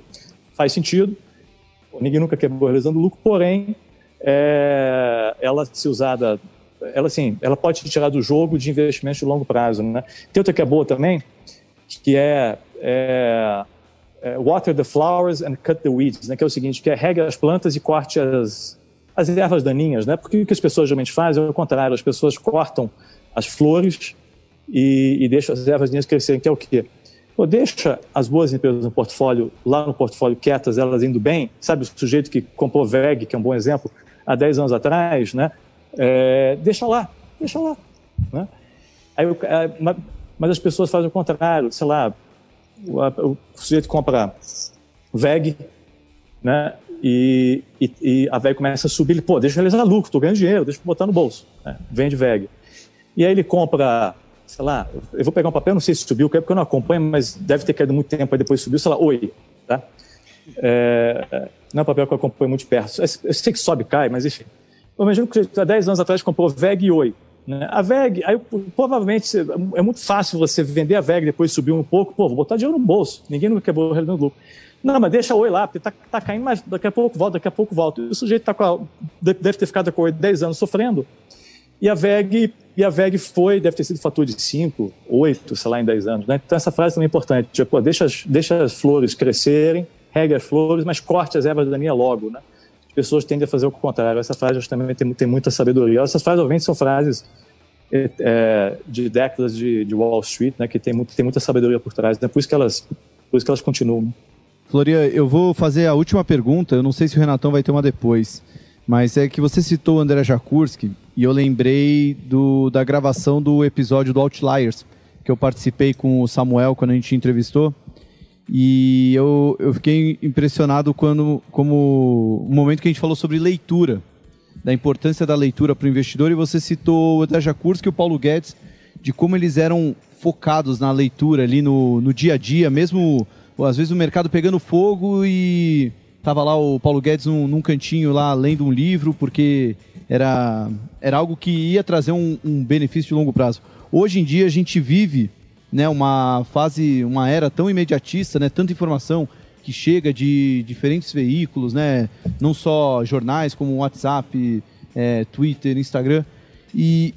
faz sentido, ninguém nunca quebrou realizando lucro, porém, é, ela se usada, ela assim, ela pode te tirar do jogo de investimentos de longo prazo, né? Tem outra que é boa também, que é, é, é water the flowers and cut the weeds, né? Que é o seguinte, que é regue as plantas e corte as, as ervas daninhas, né? Porque o que as pessoas geralmente fazem é o contrário, as pessoas cortam as flores e, e deixam as ervas daninhas crescerem, que é o quê? Pô, deixa as boas empresas no portfólio, lá no portfólio quietas, elas indo bem, sabe o sujeito que comprou VEG, que é um bom exemplo, há 10 anos atrás, né? É, deixa lá, deixa lá. Né? Aí, é, mas as pessoas fazem o contrário, sei lá, o, o sujeito compra VEG, né? E, e, e, a VEG começa a subir, ele, pô, deixa eu realizar lucro, estou ganhando dinheiro, deixa eu botar no bolso. Né? Vende VEG. E aí ele compra, sei lá, eu vou pegar um papel, não sei se subiu, porque eu não acompanho, mas deve ter caído muito tempo, aí depois subiu, sei lá, oi, tá? É, não é um papel que eu acompanho muito perto. Eu sei que sobe e cai, mas enfim. Eu imagino que há 10 anos atrás comprou VEG e Oi. Né? A VEG, aí provavelmente é muito fácil você vender a VEG depois subir um pouco, pô, vou botar dinheiro no bolso. Ninguém nunca quebrou o no lucro. Não, mas deixa Oi lá, porque tá, tá caindo, mas daqui a pouco volta, daqui a pouco volta. E o sujeito tá a, deve ter ficado com Oi 10 anos sofrendo. E a VEG, e a VEG foi, deve ter sido fator de 5, 8, sei lá, em 10 anos. Né? Então essa frase também é importante. Tipo, deixa, deixa as flores crescerem, rega as flores, mas corte as ervas daninhas logo, né? As pessoas tendem a fazer o contrário. Essa frase justamente tem, tem muita sabedoria. Essas frases, obviamente, são frases é, é, de décadas de, de, Wall Street, né? Que tem, muito, tem muita sabedoria por trás. Né? Por isso que elas, por isso que elas continuam. Né? Floria, eu vou fazer a última pergunta. Eu não sei se o Renatão vai ter uma depois, mas é que você citou o André Jakurski e eu lembrei do, da gravação do episódio do Outliers que eu participei com o Samuel quando a gente entrevistou. E eu, eu fiquei impressionado quando, como o momento que a gente falou sobre leitura, da importância da leitura para o investidor, e você citou o Edraja Kurski e o Paulo Guedes, de como eles eram focados na leitura ali no, no dia a dia, mesmo às vezes o mercado pegando fogo e tava lá o Paulo Guedes num, num cantinho lá lendo um livro, porque era, era algo que ia trazer um, um benefício de longo prazo. Hoje em dia a gente vive né, uma fase, uma era tão imediatista, né, tanta informação que chega de diferentes veículos, né, não só jornais como WhatsApp, é, Twitter, Instagram. E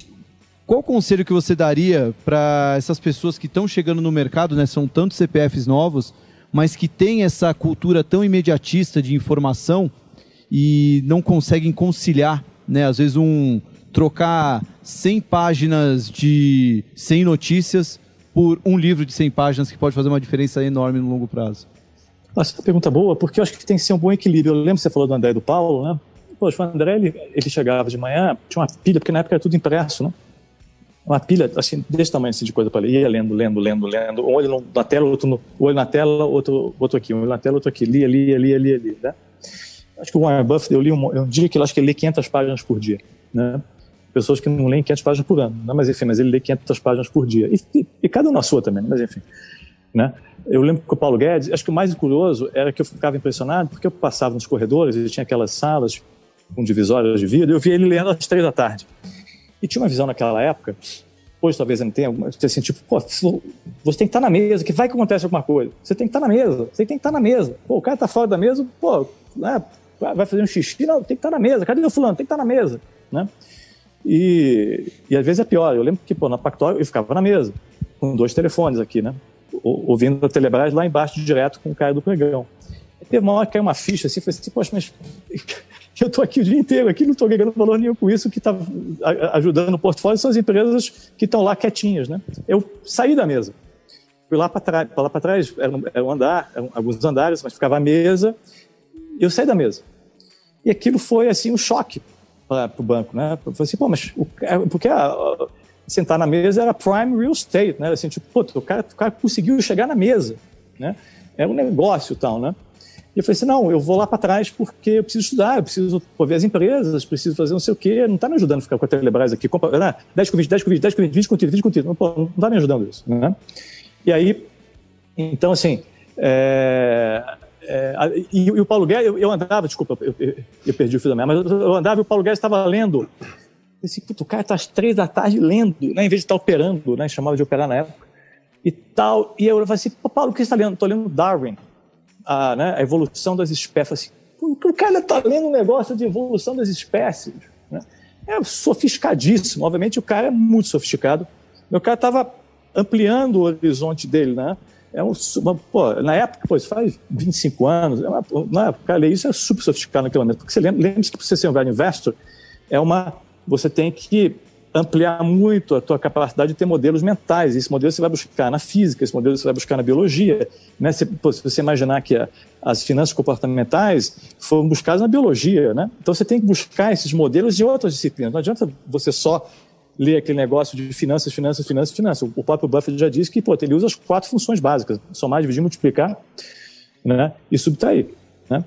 qual conselho que você daria para essas pessoas que estão chegando no mercado, né, são tantos CPFs novos, mas que têm essa cultura tão imediatista de informação e não conseguem conciliar, né, às vezes um trocar 100 páginas de 100 notícias por um livro de 100 páginas que pode fazer uma diferença enorme no longo prazo? Essa pergunta boa, porque eu acho que tem que ser um bom equilíbrio. Eu lembro que você falou do André e do Paulo, né? Poxa, o André, ele, ele chegava de manhã, tinha uma pilha, porque na época era tudo impresso, né? Uma pilha, assim, desse tamanho assim, de coisa para ler. Ia lendo, lendo, lendo, lendo. Um olho na tela, outro no, um olho na tela, outro, outro aqui. Um olho na tela, outro aqui. Lia, lia, lia, lia, lia, né? Acho que o Warren Buffett, eu li um, um dia que ele acho que ele lê 500 páginas por dia, né? Pessoas que não leem 500 páginas por ano, né? mas enfim, mas ele lê 500 páginas por dia. E, e, e cada um na sua também, mas enfim. Né? Eu lembro que o Paulo Guedes, acho que o mais curioso era que eu ficava impressionado, porque eu passava nos corredores, ele tinha aquelas salas com divisórias de vidro, e eu via ele lendo às três da tarde. E tinha uma visão naquela época, hoje talvez não tenha, assim, tipo, pô, você tem que estar na mesa, que vai que acontece alguma coisa. Você tem que estar na mesa, você tem que estar na mesa. Pô, o cara está fora da mesa, pô, né, vai fazer um xixi, não, tem que estar na mesa. Cadê o fulano? Tem que estar na mesa, né? E, e às vezes é pior. Eu lembro que pô, na Pactual eu ficava na mesa, com dois telefones aqui, né? Ouvindo a Telebrás lá embaixo direto com o cara do pregão. Teve uma hora que caiu uma ficha assim, falei assim, poxa, mas *laughs* eu estou aqui o dia inteiro, aqui não estou ganhando valor nenhum com isso, que está ajudando o portfólio são as empresas que estão lá quietinhas, né? Eu saí da mesa, fui lá para trás, lá para trás, era um, era um andar, eram alguns andares, mas ficava a mesa, e eu saí da mesa. E aquilo foi, assim, um choque para o banco, né? Eu falei assim, pô, mas o, porque a, a, sentar na mesa era prime real estate, né? Assim, tipo, pô, o cara, o cara conseguiu chegar na mesa, né? Era um negócio tal, né? E eu falei assim, não, eu vou lá para trás porque eu preciso estudar, eu preciso pô, ver as empresas, preciso fazer não sei o quê, não está me ajudando a ficar com a Telebrás aqui, compra, né? 10 com 20, 10 com 20, 10 com 20, 20 com 30, 20 com 30, não, pô, não está me ajudando isso, né? E aí, então assim, é, é, e, e, o Paulo Guedes, eu, eu andava, desculpa, eu, eu, eu, perdi o fio da minha, mas eu andava e o Paulo Guedes estava lendo, esse assim, o cara está às três da tarde lendo, né, em vez de estar tá operando, né, chamava de operar na época, e tal, e eu falei assim, Paulo, o que você está lendo? Estou lendo Darwin a, né, a evolução das espécies. Assim, o cara está lendo um negócio de evolução das espécies. Né? É sofisticadíssimo. Obviamente, o cara é muito sofisticado. Meu cara estava ampliando o horizonte dele, né? É um, uma, pô, na época, pô, isso faz 25 anos, é uma, na época, cara, isso é super sofisticado naquele momento. Porque você lembra, lembre-se que você ser um velho investor, é uma, você tem que ampliar muito a tua capacidade de ter modelos mentais. Esse modelo você vai buscar na física, esse modelo você vai buscar na biologia. Né? Se, pô, se você imaginar que a, as finanças comportamentais foram buscadas na biologia, né? então você tem que buscar esses modelos em outras disciplinas. Não adianta você só ler aquele negócio de finanças, finanças, finanças, finanças. O próprio Buffett já disse que pô, ele usa as quatro funções básicas: somar, dividir, multiplicar né? e subtrair. Né?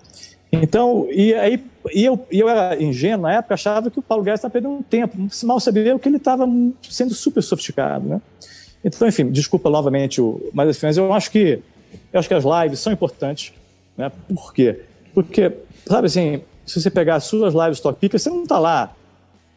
Então, e aí e eu, e eu era ingênuo na época, achava que o Paulo Guedes estava perdendo tempo, mal sabia que ele estava sendo super sofisticado, né? Então, enfim, desculpa novamente o, mas assim, mas eu acho que eu acho que as lives são importantes, né? Por quê? Porque, sabe assim, se você pegar as suas lives Stock Picker, você não está lá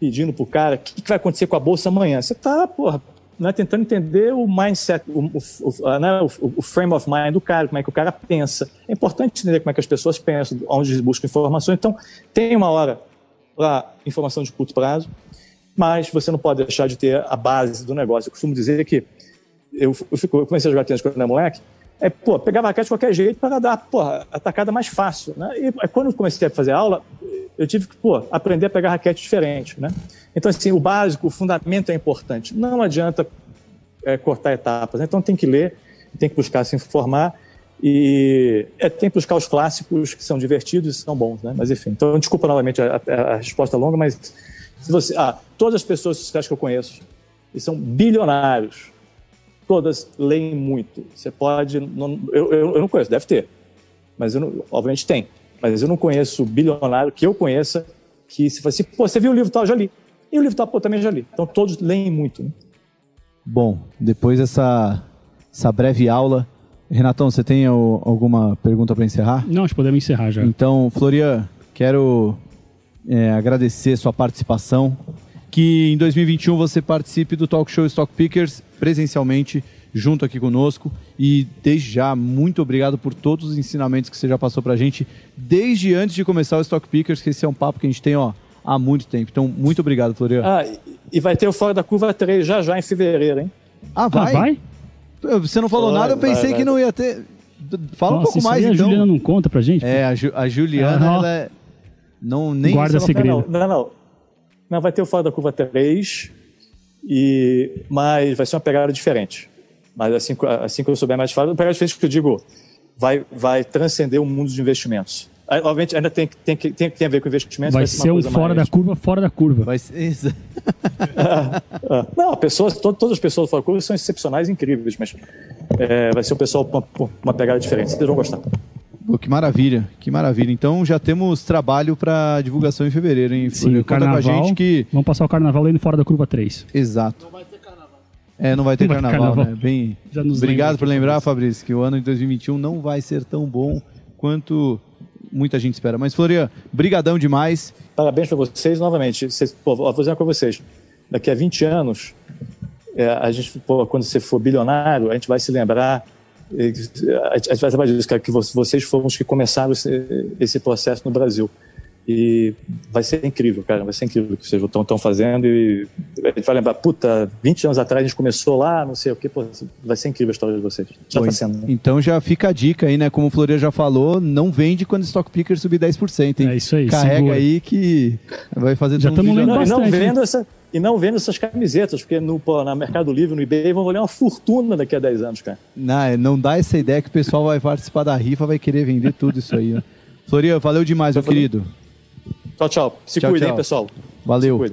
pedindo para o cara o que, que vai acontecer com a bolsa amanhã. Você está, porra, né, tentando entender o mindset, o, o, né, o, o, frame of mind do cara, como é que o cara pensa. É importante entender como é que as pessoas pensam, onde buscam informações. Então, tem uma hora para informação de curto prazo, mas você não pode deixar de ter a base do negócio. Eu costumo dizer que eu, eu, fico, eu comecei a jogar tênis quando era moleque, é, pô, pegava raquete de qualquer jeito para dar, porra, a tacada mais fácil, né? E quando eu comecei a fazer aula, eu tive que, pô, aprender a pegar raquete diferente, né? Então, assim, o básico, o fundamento é importante. Não adianta é, cortar etapas. Né? Então, tem que ler, tem que buscar se informar e é, tem que buscar os clássicos que são divertidos e são bons, né? Mas, enfim. Então, desculpa novamente a, a, a resposta longa, mas se você... Ah, todas as pessoas sociais que eu conheço e são bilionários, todas leem muito. Você pode... Não, eu, eu, eu, não conheço, deve ter. Mas, eu não, obviamente, tem. Mas eu não conheço bilionário que eu conheça que se fosse, assim, pô, você viu o livro tal, já li. E o livro tal, pô, também já li. Então todos leem muito. Né? Bom, depois dessa essa breve aula, Renatão, você tem alguma pergunta para encerrar? Não, acho que podemos encerrar já. Então, Florian, quero é, agradecer sua participação. Que em 2021 você participe do Talk Show Stock Pickers presencialmente, junto aqui conosco. E desde já, muito obrigado por todos os ensinamentos que você já passou para a gente, desde antes de começar o Stock Pickers, que esse é um papo que a gente tem, ó, há muito tempo. Então, muito obrigado, Florian. Ah, e vai ter o Fora da Curva 3 já já em fevereiro, hein? Ah, vai? Ah, vai? Você não falou vai, nada, eu pensei vai, que não ia ter. Fala Nossa, um pouco mais, então. A Juliana não conta pra gente? É, a, Ju, a Juliana, ela é... Não, nem Guarda segredo. Não, não, não. Não, vai ter o Fora da Curva 3, e... mas vai ser uma pegada diferente. Mas assim, assim que eu souber mais, uma pegada diferente que eu digo, vai, vai transcender o mundo de investimentos. Obviamente, ainda tem, tem, tem, tem a ver com investimentos. Vai, vai ser, ser um fora mais... da curva, fora da curva. Vai ser... *laughs* é, não, pessoas, to, todas as pessoas fora da curva são excepcionais e incríveis, mas é, vai ser um pessoal com uma, uma, pegada diferente. Vocês vão gostar. Pô, que maravilha, que maravilha. Então já temos trabalho para divulgação em fevereiro, hein? Sim, o carnaval, com a gente que... Vamos passar o carnaval indo fora da curva 3. Exato. Não vai ter carnaval. É, não vai ter não carnaval, vai ter carnaval, né? Bem, obrigado por lembrar, Fabrício, que o ano de 2021 não vai ser tão bom quanto muita gente espera. Mas, Florian, brigadão demais. Parabéns para vocês novamente. Vocês, pô, vou fazer uma com vocês. Daqui a 20 anos, é, a gente, pô, quando você for bilionário, a gente vai se lembrar a gente vai disso, cara, que vocês foram os que começaram esse, esse processo no Brasil. E vai ser incrível, cara. Vai ser incrível o que vocês estão fazendo. E a gente vai lembrar, puta, 20 anos atrás a gente começou lá, não sei o que. Pô, vai ser incrível a história de vocês. Já Bom, tá sendo. Né? Então já fica a dica aí, né? Como o Floria já falou, não vende quando o Stock Picker subir 10%, hein? É isso aí, Carrega segura. aí que vai fazer Já mundo lendo Não, e não bastante, vendo essa. E não vendo essas camisetas, porque no, pô, na Mercado Livre, no eBay, vão valer uma fortuna daqui a 10 anos, cara. Não, não dá essa ideia que o pessoal vai participar da rifa, vai querer vender tudo isso aí. Né? *laughs* Floria, valeu demais, meu querido. Tchau, tchau. Se Tchau, cuidem, tchau. pessoal. Valeu.